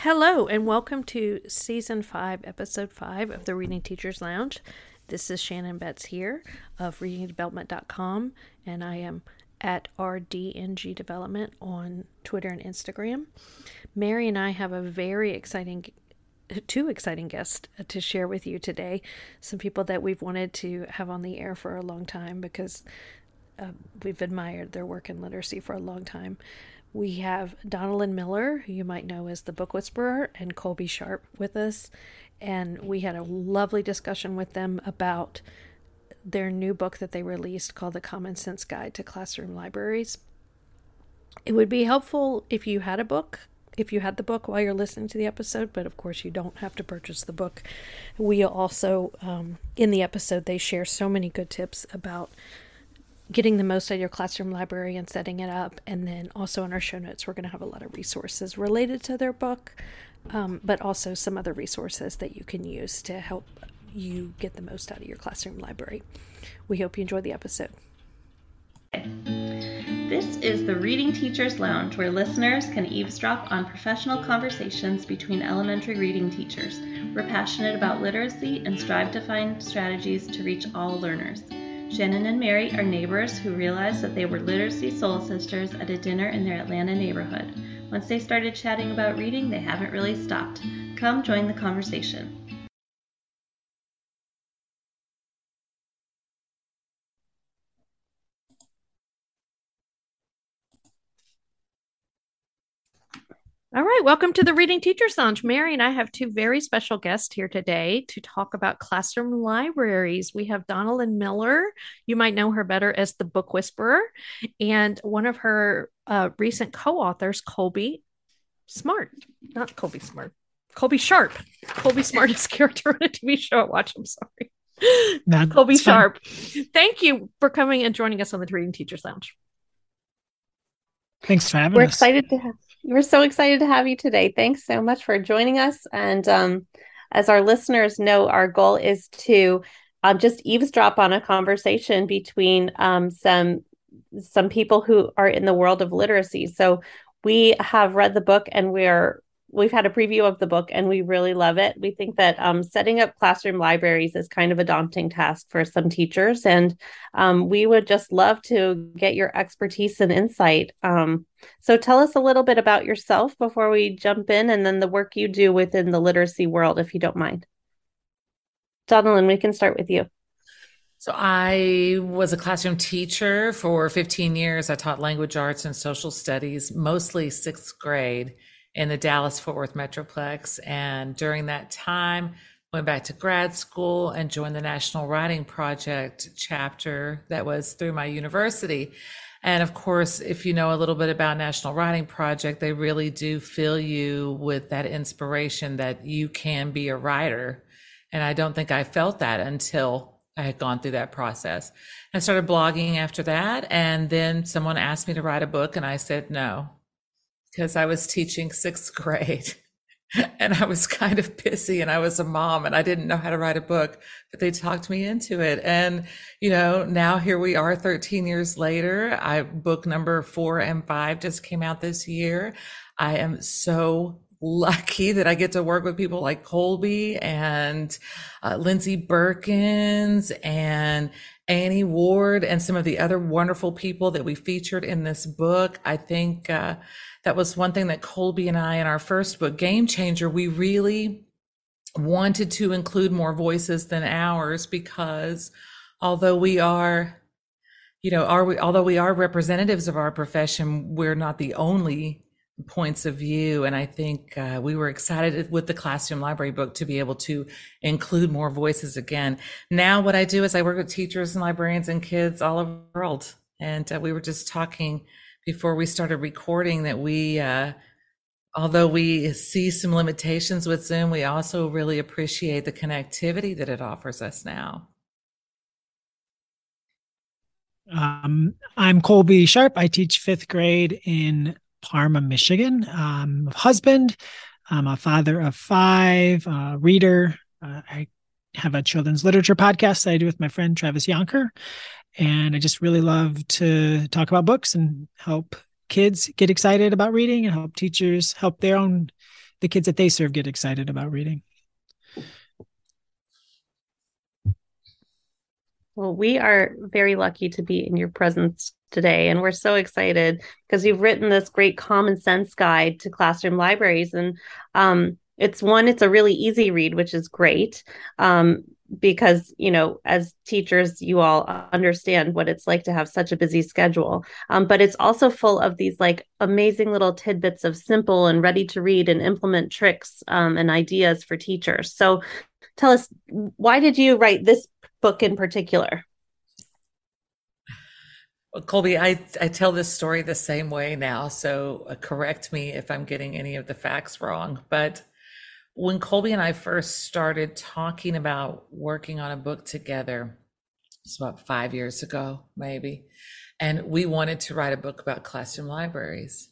Hello, and welcome to season five, episode five of the Reading Teachers Lounge. This is Shannon Betts here of readingdevelopment.com, and I am at RDNG Development on Twitter and Instagram. Mary and I have a very exciting, two exciting guests to share with you today. Some people that we've wanted to have on the air for a long time because uh, we've admired their work in literacy for a long time. We have Donalyn Miller, who you might know as the Book Whisperer, and Colby Sharp with us. And we had a lovely discussion with them about their new book that they released called The Common Sense Guide to Classroom Libraries. It would be helpful if you had a book, if you had the book while you're listening to the episode, but of course you don't have to purchase the book. We also, um, in the episode, they share so many good tips about getting the most out of your classroom library and setting it up. And then also in our show notes, we're going to have a lot of resources related to their book, um, but also some other resources that you can use to help you get the most out of your classroom library. We hope you enjoy the episode. This is the Reading Teachers Lounge, where listeners can eavesdrop on professional conversations between elementary reading teachers. We're passionate about literacy and strive to find strategies to reach all learners. Shannon and Mary are neighbors who realized that they were literacy soul sisters at a dinner in their Atlanta neighborhood. Once they started chatting about reading, they haven't really stopped. Come join the conversation. All right, welcome to the Reading Teachers Lounge. Mary and I have two very special guests here today to talk about classroom libraries. We have Donalyn Miller. You might know her better as the Book Whisperer, and one of her uh, recent co-authors, Colby Smart, not Colby Smart, Colby Sharp. Colby Smart is a character on a TV show I watch. I'm sorry. That's Colby Sharp. Thank you for coming and joining us on the Reading Teachers Lounge. Thanks for having We're us. excited to have we're so excited to have you today. Thanks so much for joining us. And um, as our listeners know, our goal is to um, just eavesdrop on a conversation between um, some some people who are in the world of literacy. So we have read the book and we are we've had a preview of the book and we really love it. We think that um, setting up classroom libraries is kind of a daunting task for some teachers, and um, we would just love to get your expertise and insight. Um, so, tell us a little bit about yourself before we jump in, and then the work you do within the literacy world, if you don't mind. Donalyn, we can start with you. So I was a classroom teacher for 15 years. I taught language arts and social studies, mostly sixth grade in the Dallas Fort Worth Metroplex. And during that time, went back to grad school and joined the National Writing Project chapter that was through my university. And of course, if you know a little bit about National Writing Project, they really do fill you with that inspiration that you can be a writer. And I don't think I felt that until I had gone through that process. I started blogging after that. And then someone asked me to write a book, and I said no because I was teaching sixth grade and I was kind of busy and I was a mom and I didn't know how to write a book, but they talked me into it. And, you know, now here we are 13 years later. I book number four and five just came out this year. I am so lucky that I get to work with people like Colby and uh, Lindsay Birkins and Annie Ward and some of the other wonderful people that we featured in this book. I think, uh, that was one thing that Colby and I in our first book, Game Changer, we really wanted to include more voices than ours because although we are, you know, are we, although we are representatives of our profession, we're not the only points of view. And I think uh, we were excited with the classroom library book to be able to include more voices again. Now, what I do is I work with teachers and librarians and kids all over the world. And uh, we were just talking before we started recording that we, uh, although we see some limitations with Zoom, we also really appreciate the connectivity that it offers us now. Um, I'm Colby Sharp. I teach fifth grade in Parma, Michigan. I'm husband. I'm a father of five, a reader. Uh, I have a children's literature podcast that I do with my friend Travis Jonker. And I just really love to talk about books and help kids get excited about reading and help teachers help their own the kids that they serve get excited about reading. Well, we are very lucky to be in your presence today, and we're so excited because you've written this great common sense guide to classroom libraries. And um, it's one, it's a really easy read, which is great. Um, because you know as teachers you all understand what it's like to have such a busy schedule um, but it's also full of these like amazing little tidbits of simple and ready to read and implement tricks um, and ideas for teachers so tell us why did you write this book in particular? Colby, I, I tell this story the same way now, so uh, correct me if I'm getting any of the facts wrong. But when Colby and I first started talking about working on a book together, it's about five years ago, maybe, and we wanted to write a book about classroom libraries.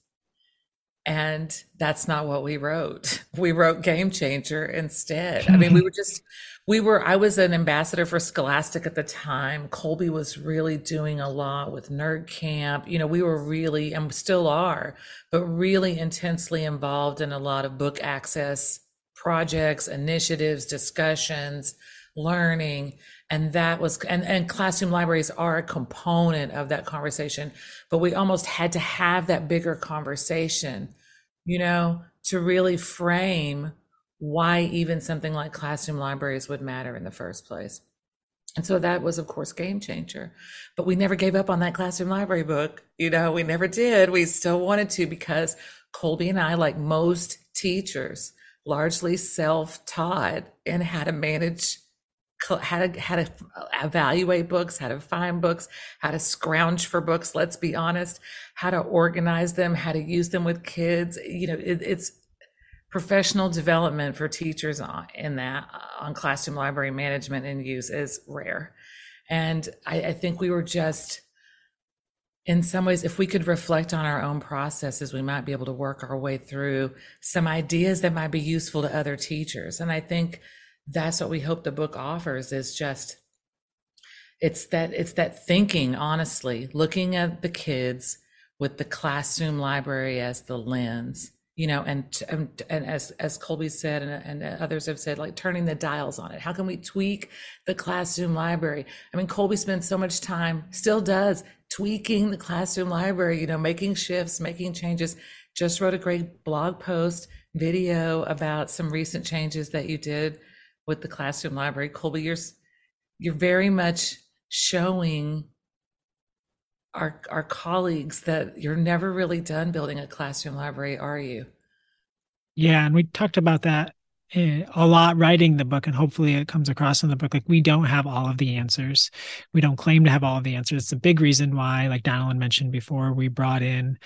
And that's not what we wrote. We wrote Game Changer instead. I mean, we were just we were i was an ambassador for scholastic at the time. Colby was really doing a lot with nerd camp. You know we were really and still are but really intensely involved in a lot of book access projects initiatives discussions learning. And that was and, and classroom libraries are a component of that conversation but we almost had to have that bigger conversation you know to really frame why even something like classroom libraries would matter in the first place. And so that was, of course, game changer. But we never gave up on that classroom library book. You know, we never did. We still wanted to because Colby and I, like most teachers, largely self-taught in how to manage how to how to evaluate books how to find books how to scrounge for books let's be honest how to organize them how to use them with kids you know it, it's professional development for teachers in that on classroom library management and use is rare. And I, I think we were just, in some ways, if we could reflect on our own processes, we might be able to work our way through some ideas that might be useful to other teachers. And I think that's what we hope the book offers is just it's that it's that thinking honestly looking at the kids with the classroom library as the lens you know and and, and as as colby said and, and others have said like turning the dials on it. How can we tweak the classroom library? I mean colby spends so much time still does tweaking the classroom library you know making shifts making changes. Just wrote a great blog post video about some recent changes that you did with the classroom library. Colby you're you're very much showing our our colleagues that you're never really done building a classroom library, are you? Yeah, and we talked about that eh, a lot writing the book and hopefully it comes across in the book. Like we don't have all of the answers. We don't claim to have all of the answers. It's a big reason why like donalyn mentioned before we brought in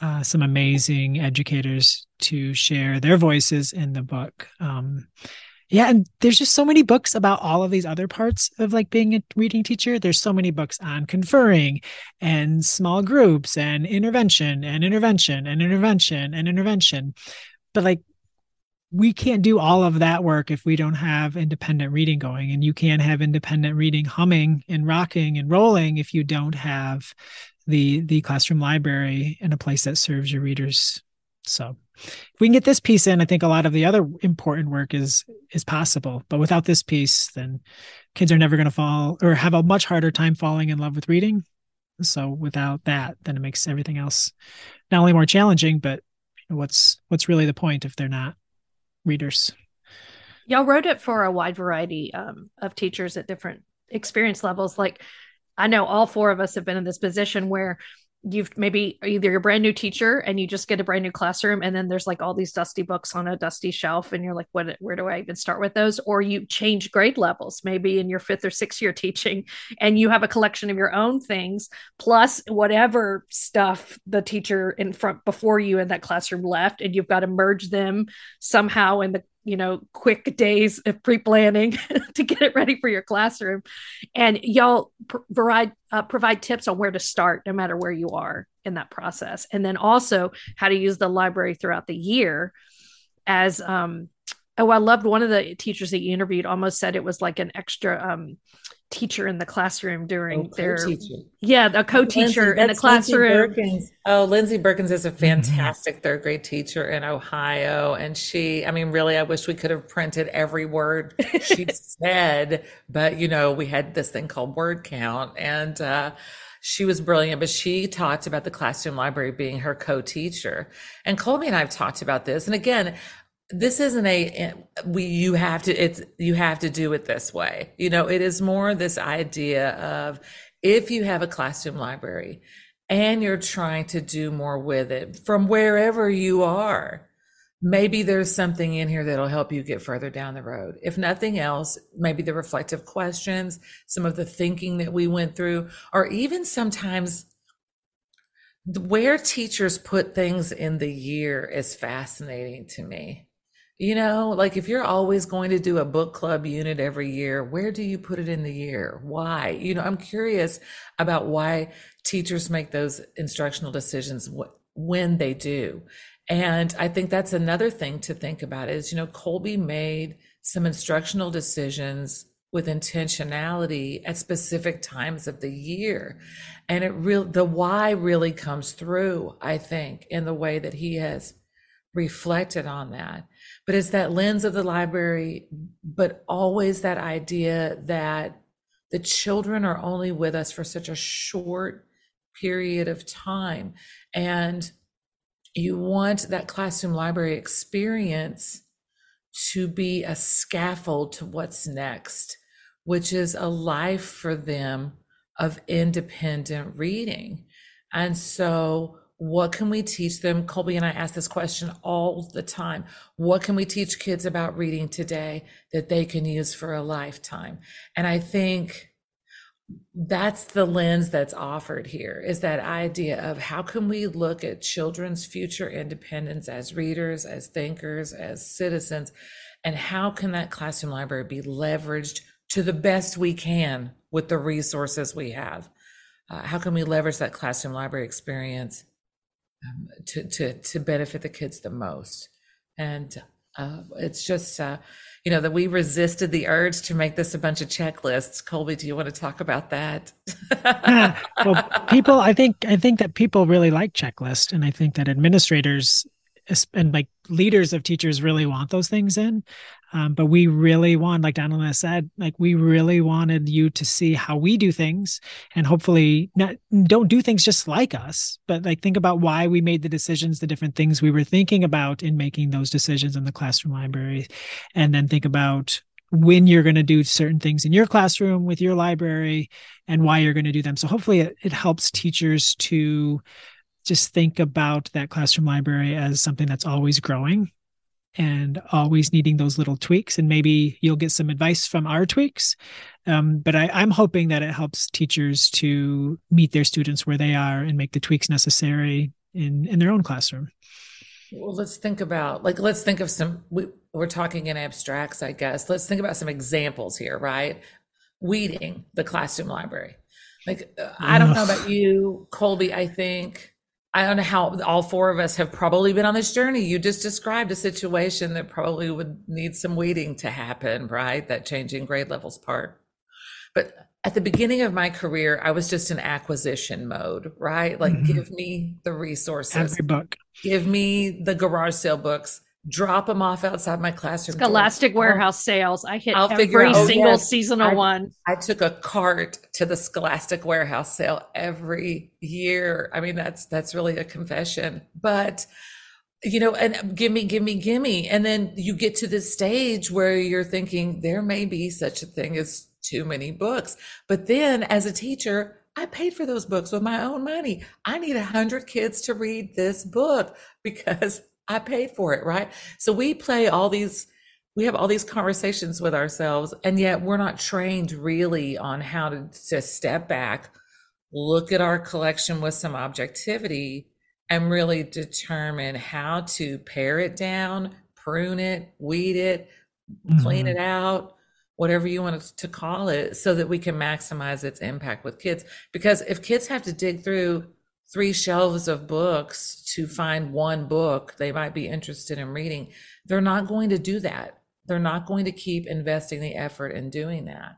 uh, some amazing educators to share their voices in the book. Um, yeah and there's just so many books about all of these other parts of like being a reading teacher. There's so many books on conferring and small groups and intervention and intervention and intervention and intervention. But like we can't do all of that work if we don't have independent reading going. And you can't have independent reading humming and rocking and rolling if you don't have the the classroom library in a place that serves your readers. So if we can get this piece in, I think a lot of the other important work is is possible. But without this piece, then kids are never going to fall or have a much harder time falling in love with reading. So without that, then it makes everything else not only more challenging, but what's what's really the point if they're not readers? Y'all wrote it for a wide variety um, of teachers at different experience levels. Like I know all four of us have been in this position where you've maybe either you're a brand new teacher and you just get a brand new classroom and then there's like all these dusty books on a dusty shelf and you're like what where do i even start with those? Or you change grade levels maybe in your fifth or sixth year teaching and you have a collection of your own things plus whatever stuff the teacher in front before you in that classroom left and you've got to merge them somehow in the you know quick days of pre-planning to get it ready for your classroom. And y'all provide uh, provide tips on where to start no matter where you are in that process. And then also how to use the library throughout the year as um oh, I loved one of the teachers that you interviewed almost said it was like an extra um, teacher in the classroom during Oh, their yeah, a co-teacher Lindsay- in the that's Lindsay classroom. Oh, Lindsay Birkins is a fantastic third grade teacher in Ohio. And she, I mean, really, I wish we could have printed every word she said, but you know, we had this thing called word count and, uh, she was brilliant, but she talked about the classroom library being her co-teacher. And Colby and I have talked about this. And again, this isn't a eh, we you have to it's you have to do it this way you know it is more this idea of if you have a classroom library and you're trying to do more with it from wherever you are maybe there's something in here that'll help you get further down the road if nothing else maybe the reflective questions some of the thinking that we went through or even sometimes where teachers put things in the year is fascinating to me. You know, like if you're always going to do a book club unit every year, where do you put it in the year? Why? You know, I'm curious about why teachers make those instructional decisions when they do. And I think that's another thing to think about is, you know, Colby made some instructional decisions with intentionality at specific times of the year. And it real the why really comes through, I think, in the way that he has reflected on that. But it's that lens of the library, but always that idea that the children are only with us for such a short period of time. And you want that classroom library experience to be a scaffold to what's next, which is a life for them of independent reading. And so, what can we teach them? Colby and I ask this question all the time. What can we teach kids about reading today that they can use for a lifetime? And I think that's the lens that's offered here is that idea of how can we look at children's future independence as readers, as thinkers, as citizens, and how can that classroom library be leveraged to the best we can with the resources we have? Uh, how can we leverage that classroom library experience um, to, to, to benefit the kids the most? And uh, it's just, uh, you know, that we resisted the urge to make this a bunch of checklists. Colby, do you want to talk about that? Yeah. well, people, I think, I think that people really like checklists, and I think that administrators and like leaders of teachers really want those things in. Um, but we really want, like Donalyn said, like we really wanted you to see how we do things, and hopefully not don't do things just like us, but like think about why we made the decisions, the different things we were thinking about in making those decisions in the classroom library, and then think about when you're going to do certain things in your classroom with your library and why you're going to do them. So hopefully it, it helps teachers to just think about that classroom library as something that's always growing and always needing those little tweaks. And maybe you'll get some advice from our tweaks. Um, but I, I'm hoping that it helps teachers to meet their students where they are and make the tweaks necessary in, in their own classroom. Well, let's think about like let's think of some. We, we're talking in abstracts, I guess. Let's think about some examples here, right? Weeding the classroom library. Like uh, I don't know about you, Colby. I think I don't know how all four of us have probably been on this journey. You just described a situation that probably would need some weeding to happen, right? That changing grade levels part. But at the beginning of my career, I was just in acquisition mode, right? Like, Mhm. give me the resources, Every book. give me the garage sale books, drop them off outside my classroom. door. Scholastic Warehouse sales. I hit I'll every out- oh, single yes. seasonal I- one. I took a cart to the Scholastic Warehouse sale every year. I mean, that's that's really a confession, but you know, and gimme, gimme, gimme, and then you get to this stage where you're thinking there may be such a thing as too many books, but then as a teacher. I paid for those books with my own money. I need a hundred kids to read this book because I paid for it, right? So we play all these we have all these conversations with ourselves and yet we're not trained really on how to, to step back look at our collection with some objectivity and really determine how to pare it down prune it weed it clean Mhm. it out whatever you want to call it so that we can maximize its impact with kids because if kids have to dig through three shelves of books to find one book they might be interested in reading they're not going to do that They're not going to keep investing the effort in doing that.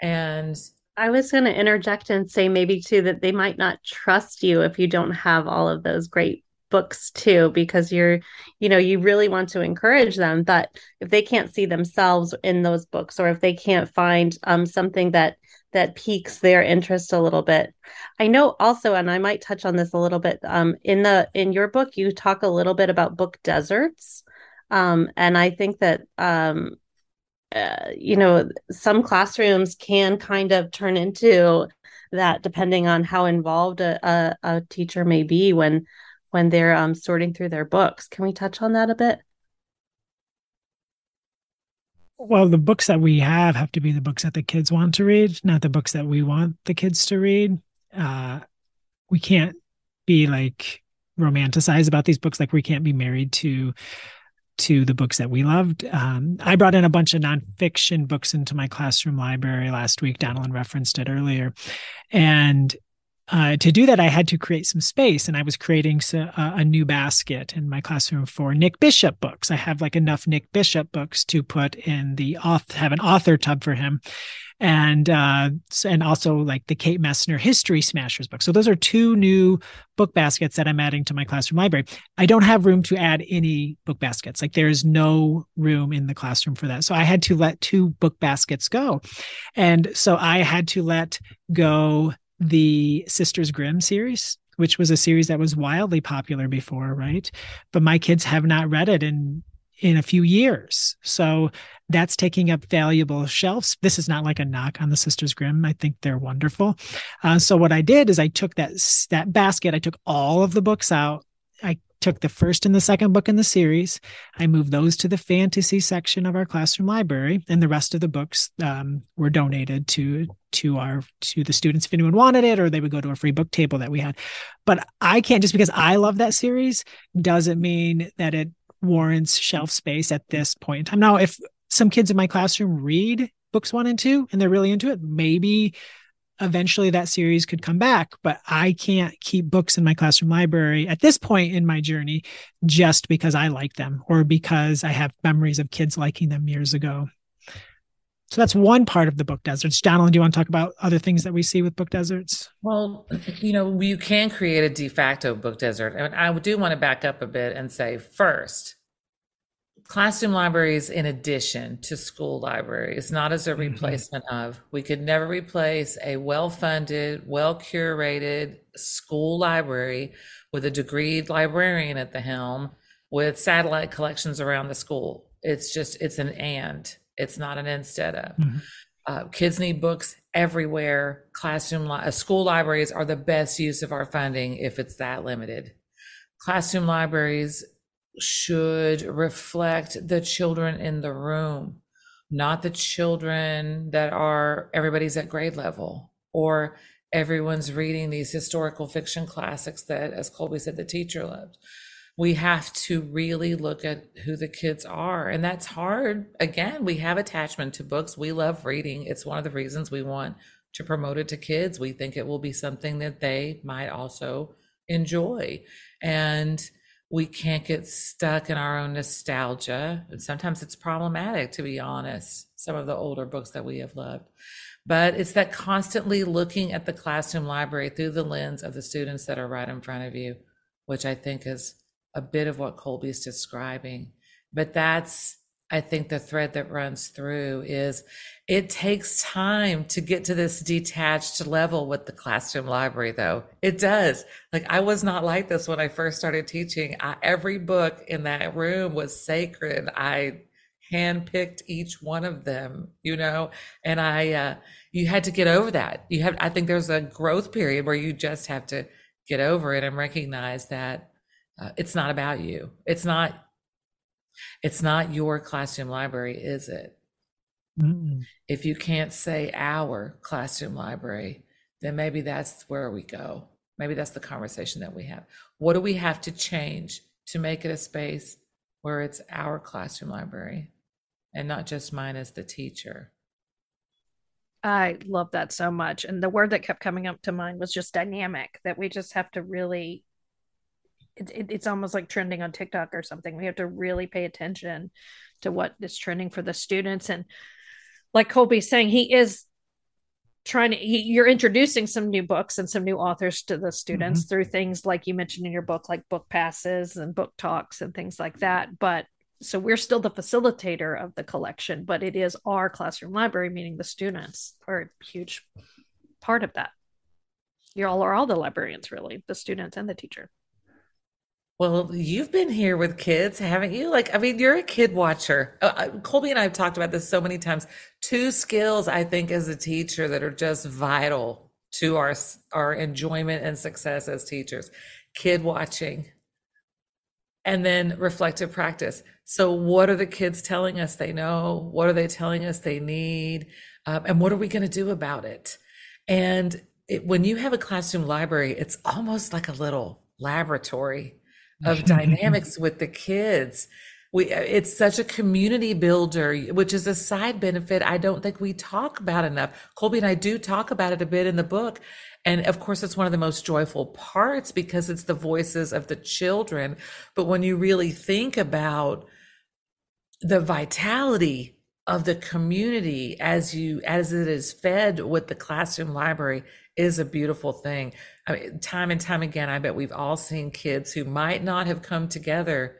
And I was going to interject and say maybe too that they might not trust you if you don't have all of those great books too because you're you know you really want to encourage them that if they can't see themselves in those books or if they can't find um, something that that piques their interest a little bit i know also and i might touch on this a little bit um, in the in your book you talk a little bit about book deserts um, and i think that um, uh, you know, some classrooms can kind of turn into that depending on how involved a, a, a teacher may be when when they're um, sorting through their books. Can we touch on that a bit? Well, the books that we have have to be the books that the kids want to read, not the books that we want the kids to read. Uh, we can't be like romanticized about these books. Like we can't be married to to the books that we loved. Um, I brought in a bunch of nonfiction books into my classroom library last week. Donalyn referenced it earlier. And uh, to do that, I had to create some space, and I was creating a, a, new basket in my classroom for Nic Bishop books. I have like enough Nic Bishop books to put in the author, have an author tub for him, and uh, and also like the Kate Messner History Smashers book. So those are two new book baskets that I'm adding to my classroom library. I don't have room to add any book baskets. Like there is no room in the classroom for that. So I had to let two book baskets go, and so I had to let go the Sisters Grimm series which was a series that was wildly popular before, right? But my kids have not read it in in a few years. So that's taking up valuable shelves. This is not like a knock on the Sisters Grimm. I think they're wonderful. Uh, so what I did is I took that that basket. I took all of the books out. Took the first and the second book in the series. I moved those to the fantasy section of our classroom library, and the rest of the books um, were donated to to our to the students if anyone wanted it, or they would go to a free book table that we had. But I can't just because I love that series doesn't mean that it warrants shelf space at this point in time. Now, if some kids in my classroom read books one and two and they're really into it, maybe eventually that series could come back. But I can't keep books in my classroom library at this point in my journey just because I like them or because I have memories of kids liking them years ago. So that's one part of the book deserts. Donalyn, do you want to talk about other things that we see with book deserts? Well, you know, you can create a de facto book desert. And I do want to back up a bit and say first, classroom libraries in addition to school libraries, not as a mm-hmm. replacement mm-hmm. of. We could never replace a well funded, well curated school library with a degreed librarian at the helm with satellite collections around the school. It's just, it's an and it's not an instead of. Mm-hmm. Uh, kids need books everywhere. Classroom, li- uh, school libraries are the best use of our funding if it's that limited. Classroom libraries should reflect the children in the room, not the children that are everybody's at grade level or everyone's reading these historical fiction classics that, as Colby said, the teacher loved we have to really look at who the kids are. And that's hard. Again, we have attachment to books. We love reading. It's one of the reasons we want to promote it to kids. We think it will be something that they might also enjoy. And we can't get stuck in our own nostalgia. And sometimes it's problematic, to be honest, some of the older books that we have loved. But it's that constantly looking at the classroom library through the lens of the students that are right in front of you, which I think is a bit of what Colby's describing. But that's, I think, the thread that runs through is it takes time to get to this detached level with the classroom library, though. It does. Like, I was not like this when I first started teaching. I, every book in that room was sacred. I handpicked each one of them, you know, and I, uh, you had to get over that. You have, I think there's a growth period where you just have to get over it and recognize that uh, it's not about you. It's not. It's not your classroom library, is it? Mm-mm. If you can't say our classroom library, then maybe that's where we go. Maybe that's the conversation that we have. What do we have to change to make it a space where it's our classroom library and not just mine as the teacher? I love that so much. And the word that kept coming up to mind was just dynamic, that we just have to really it, it, it's almost like trending on TikTok or something. We have to really pay attention to what is trending for the students. And like Colby's saying, he is trying to he, you're introducing some new books and some new authors to the students mm-hmm. through things like you mentioned in your book like book passes and book talks and things like that but so we're still the facilitator of the collection but it is our classroom library meaning the students are a huge part of that you all are all the librarians really the students and the teacher well, you've been here with kids, haven't you? Like, I mean, you're a kid watcher. Uh, uh, Colby and I have talked about this so many times. Two skills, I think, as a teacher that are just vital to our our enjoyment and success as teachers: kid watching, and then reflective practice. So, what are the kids telling us they know? What are they telling us they need? Um, and what are we going to do about it? And it, when you have a classroom library, it's almost like a little laboratory of dynamics with the kids. We, it's such a community builder, which is a side benefit I don't think we talk about enough. Colby and I do talk about it a bit in the book. And of course, it's one of the most joyful parts because it's the voices of the children. But when you really think about the vitality of the community as you as it is fed with the classroom library is a beautiful thing. I mean, time and time again, I bet we've all seen kids who might not have come together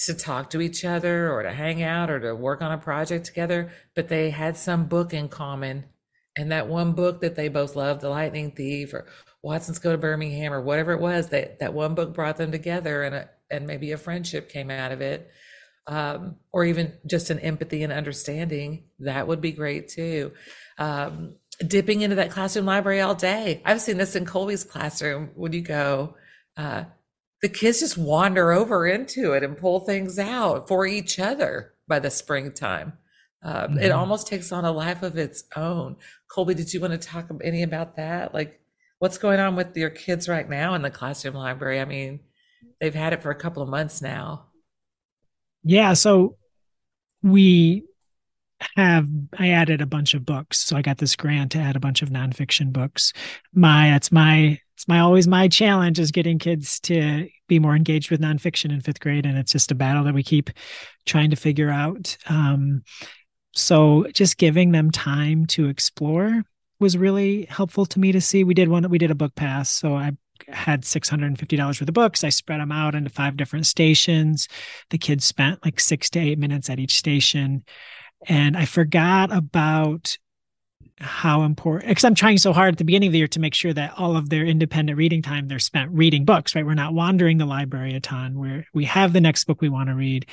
to talk to each other or to hang out or to work on a project together, but they had some book in common. And that one book that they both loved, The Lightning Thief or Watsons Go to Birmingham or whatever it was, that, that one book brought them together and, a, and maybe a friendship came out of it. Um, or even just an empathy and understanding, that would be great too. Um, dipping into that classroom library all day. I've seen this in Colby's classroom when you go. Uh, the kids just wander over into it and pull things out for each other by the springtime. Um, mm-hmm. It almost takes on a life of its own. Colby, did you want to talk any about that? Like, what's going on with your kids right now in the classroom library? I mean, they've had it for a couple of months now. Yeah. So we have I added a bunch of books. So I got this grant to add a bunch of nonfiction books. My it's my it's my always my challenge is getting kids to be more engaged with nonfiction in fifth grade, and it's just a battle that we keep trying to figure out. Um, so just giving them time to explore was really helpful to me to see. We did one we did a book pass, so I had $650 worth of books. I spread them out into five different stations. The kids spent like six to eight minutes at each station and I forgot about how important because I'm trying so hard at the beginning of the year to make sure that all of their independent reading time they're spent reading books, right? We're not wandering the library a ton. Where we have the next book we want to read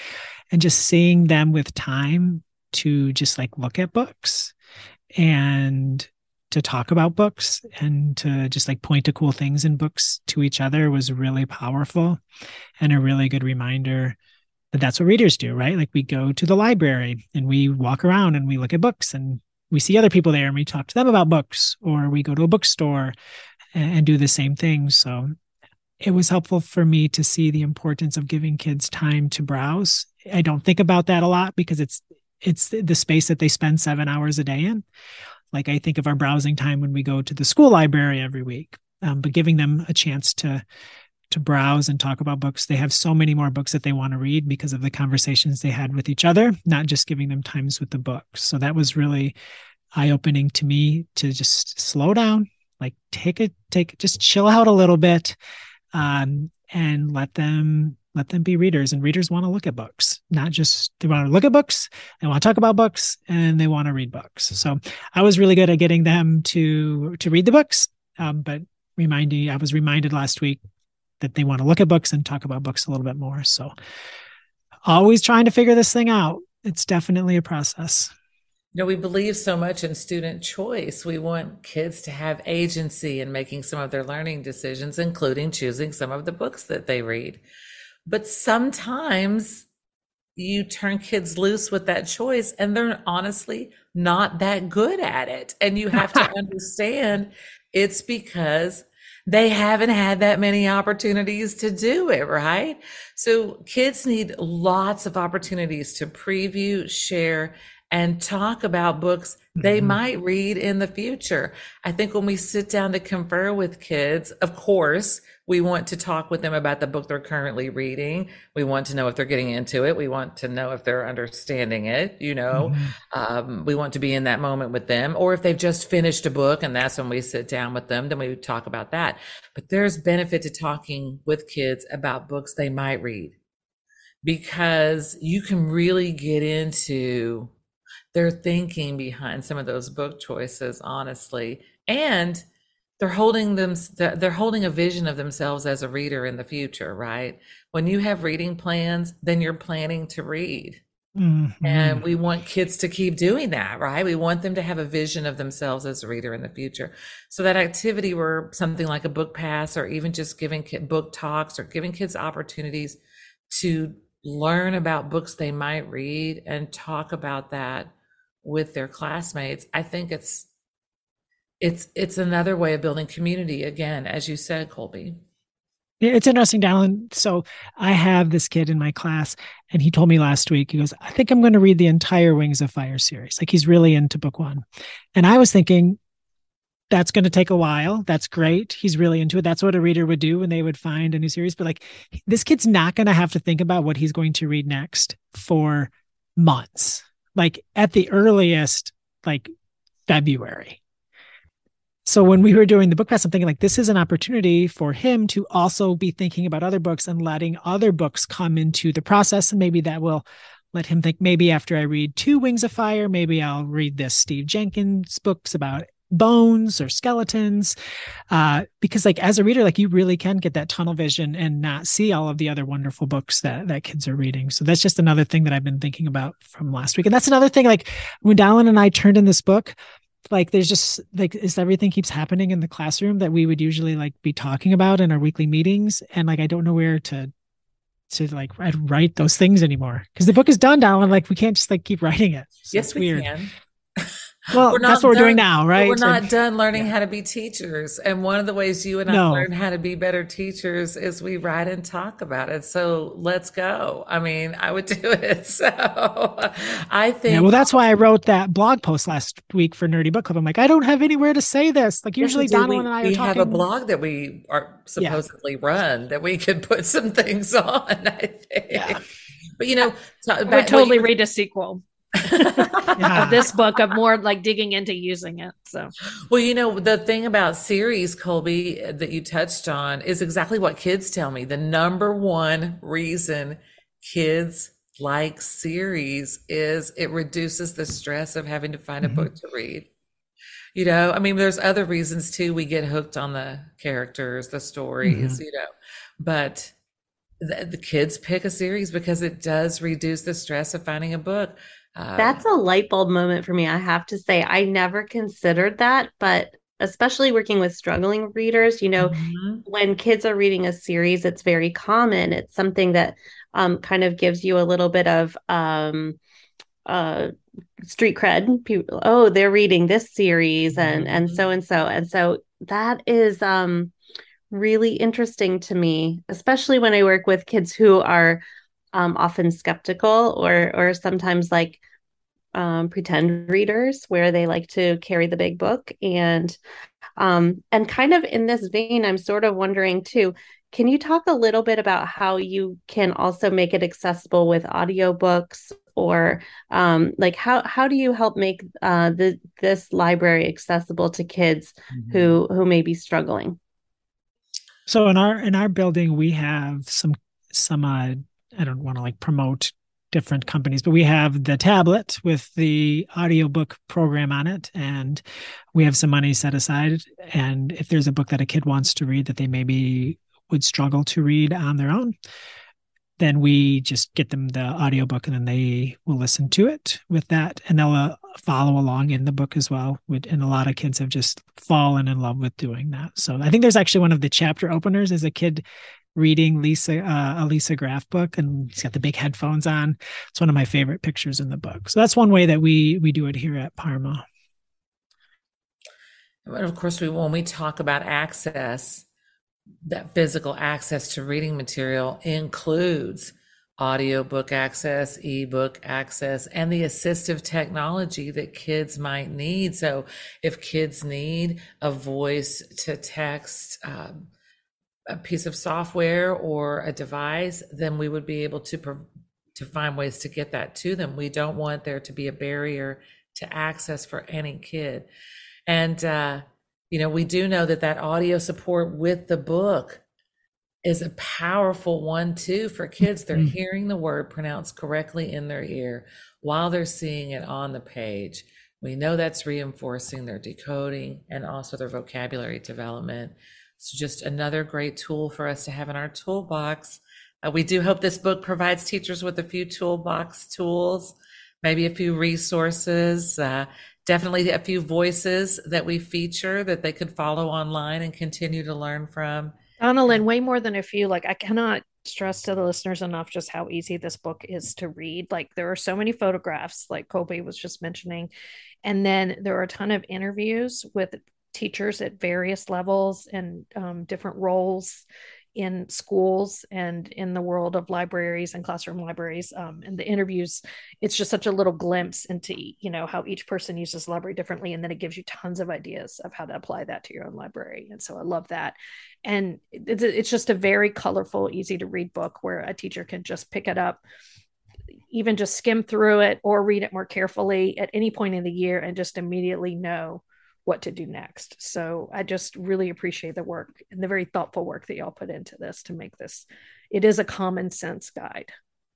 and just seeing them with time to just like look at books and to talk about books and to just like point to cool things in books to each other was really powerful and a really good reminder that's what readers do, right? Like we go to the library and we walk around and we look at books and we see other people there and we talk to them about books, or we go to a bookstore and, and do the same thing. So it was helpful for me to see the importance of giving kids time to browse. I don't think about that a lot because it's it's the space that they spend seven hours a day in. Like I think of our browsing time when we go to the school library every week, um, but giving them a chance to to browse and talk about books. They have so many more books that they want to read because of the conversations they had with each other, not just giving them times with the books. So that was really eye opening to me to just slow down, like take it, take just chill out a little bit, um, and let them let them be readers. And readers want to look at books, not just they want to look at books, they want to talk about books, and they want to read books. So I was really good at getting them to to read the books, um, but reminding I was reminded last week that they want to look at books and talk about books a little bit more. So always trying to figure this thing out. It's definitely a process. You know, we believe so much in student choice. We want kids to have agency in making some of their learning decisions, including choosing some of the books that they read. But sometimes you turn kids loose with that choice and they're honestly not that good at it. And you have to understand it's because they haven't had that many opportunities to do it, right? So kids need lots of opportunities to preview, share, and talk about books they mm-hmm. might read in the future. I think when we sit down to confer with kids, of course, We want to talk with them about the book they're currently reading. We want to know if they're getting into it. We want to know if they're understanding it. You know, mm-hmm. um, we want to be in that moment with them. Or if they've just finished a book and that's when we sit down with them, then we talk about that. But there's benefit to talking with kids about books they might read because you can really get into their thinking behind some of those book choices, honestly. And they're holding them they're holding a vision of themselves as a reader in the future right? When you have reading plans then you're planning to read. Mm-hmm. and we want kids to keep doing that right? We want them to have a vision of themselves as a reader in the future. So that activity where something like a book pass or even just giving book talks or giving kids opportunities to learn about books they might read and talk about that with their classmates i think it's it's it's another way of building community again as you said colby it's interesting, Donalyn. So I have this kid in my class, and he told me last week, he goes, I think I'm going to read the entire Wings of Fire series. Like he's really into book one. And I was thinking, that's going to take a while. That's great. He's really into it. That's what a reader would do when they would find a new series. But like this kid's not going to have to think about what he's going to read next for months. Like at the earliest, like February. So when we were doing the book pass, I'm thinking like this is an opportunity for him to also be thinking about other books and letting other books come into the process. And maybe that will let him think maybe after I read two Wings of Fire, maybe I'll read this Steve Jenkins books about bones or skeletons. Uh, because like as a reader, like you really can get that tunnel vision and not see all of the other wonderful books that that kids are reading. So that's just another thing that I've been thinking about from last week. And that's another thing, like when Donalyn and I turned in this book, like there's just like is everything keeps happening in the classroom that we would usually like be talking about in our weekly meetings? And like i don't know where to to like write those things anymore. Because the book is done now and like we can't just like keep writing it. So yes we weird. can well, that's what we're doing now, right? We're not and, done learning yeah. how to be teachers. And one of the ways you and I learn how to be better teachers is we write and talk about it. So let's go. I mean, I would do it. So I think. Yeah, well, that's why I wrote that blog post last week for Nerdy Book Club. I'm like, I don't have anywhere to say this. Like, usually yes, Donalyn and I are we talking. have a blog that we are supposedly yeah. run that we could put some things on, I think. Yeah. But, you know, so, would totally read a sequel yeah. of this book of more like digging into using it. So, well, you know, the thing about series, Colby, that you touched on is exactly what kids tell me. The number one reason kids like series is it reduces the stress of having to find a mm-hmm. book to read. You know, I mean, there's other reasons too. We get hooked on the characters, the stories, mm-hmm. you know, but the, the kids pick a series because it does reduce the stress of finding a book. Uh, That's a light bulb moment for me. I have to say, I never considered that, but especially working with struggling readers, you know, mm-hmm. when kids are reading a series, it's very common. It's something that um, kind of gives you a little bit of um, uh, street cred. People, oh, they're reading this series, and mm-hmm. and so and so, and so that is um, really interesting to me, especially when I work with kids who are um, often skeptical or or sometimes like um, pretend readers where they like to carry the big book and um, and kind of in this vein i'm sort of wondering too can you talk a little bit about how you can also make it accessible with audiobooks or um, like how how do you help make uh, the this library accessible to kids mm-hmm. who who may be struggling so in our in our building we have some some uh, I don't want to like promote different companies, but we have the tablet with the audiobook program on it. And we have some money set aside. And if there's a book that a kid wants to read that they maybe would struggle to read on their own, then we just get them the audiobook and then they will listen to it with that and they'll uh, follow along in the book as well and a lot of kids have just fallen in love with doing that so i think there's actually one of the chapter openers is a kid reading Lisa uh, a Lisa Graff book, and he's got the big headphones on. It's one of my favorite pictures in the book. So that's one way that we we do it here at Parma. And of course, we when we talk about access, that physical access to reading material includes audiobook access, ebook access, and the assistive technology that kids might need. So if kids need a voice to text, um, a piece of software or a device, then we would be able to to find ways to get that to them. We don't want there to be a barrier to access for any kid. And uh, you know, we do know that that audio support with the book is a powerful one too for kids. They're mm-hmm. hearing the word pronounced correctly in their ear while they're seeing it on the page. We know that's reinforcing their decoding and also their vocabulary development. So, just another great tool for us to have in our toolbox. Uh, we do hope this book provides teachers with a few toolbox tools, maybe a few resources, uh, definitely a few voices that we feature that they could follow online and continue to learn from. Donalyn, way more than a few. Like, I cannot stress to the listeners enough just how easy this book is to read. Like, there are so many photographs, like Colby was just mentioning, and then there are a ton of interviews with teachers at various levels and um, different roles in schools and in the world of libraries and classroom libraries um, and the interviews it's just such a little glimpse into you know how each person uses library differently and then it gives you tons of ideas of how to apply that to your own library and so i love that. And it's, it's just a very colorful easy to read book where a teacher can just pick it up even just skim through it or read it more carefully at any point in the year and just immediately know what to do next. So I just really appreciate the work and the very thoughtful work that y'all put into this to make this. It is a common sense guide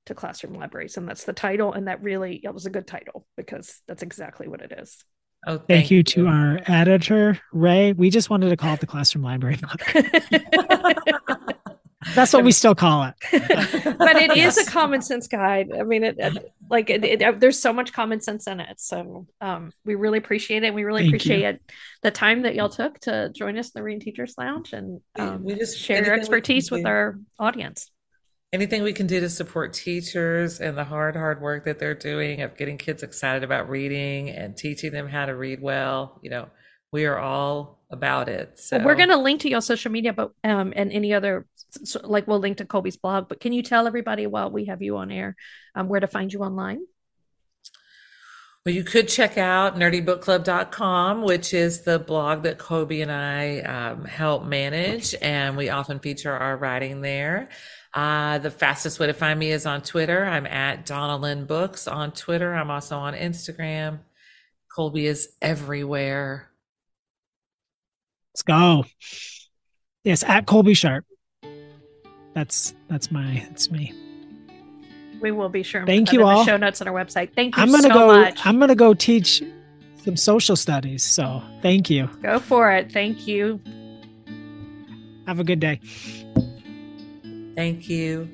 to classroom libraries, and that's the title. And that really it was a good title because that's exactly what it is. Oh, thank, thank you, you, to our editor Ray. We just wanted to call it the classroom library. That's what we still call it. but it yes. is a common sense guide. I mean, it, it like it, it, there's so much common sense in it. So um, we really appreciate it. We really Thank appreciate you. the time that y'all took to join us in the Reading Teachers Lounge and um, we just share your expertise with our audience. Anything we can do to support teachers and the hard, hard work that they're doing of getting kids excited about reading and teaching them how to read well, you know, we are all about it. So we're going to link to your social media, but um, and any other so, like we'll link to Colby's blog. But can you tell everybody while we have you on air um, where to find you online? Well, you could check out nerdybookclub.com, which is the blog that Colby and I um, help manage, and we often feature our writing there. Uh, the fastest way to find me is on Twitter. I'm at Donalyn Books on Twitter. I'm also on Instagram. Colby is everywhere. Let's go. Yes, at Colby Sharp. That's that's my that's me. We will be sure. Thank you all. show notes on our website. Thank you. I'm gonna so go. Much. I'm gonna go teach some social studies. So thank you. Go for it. Thank you. Have a good day. Thank you.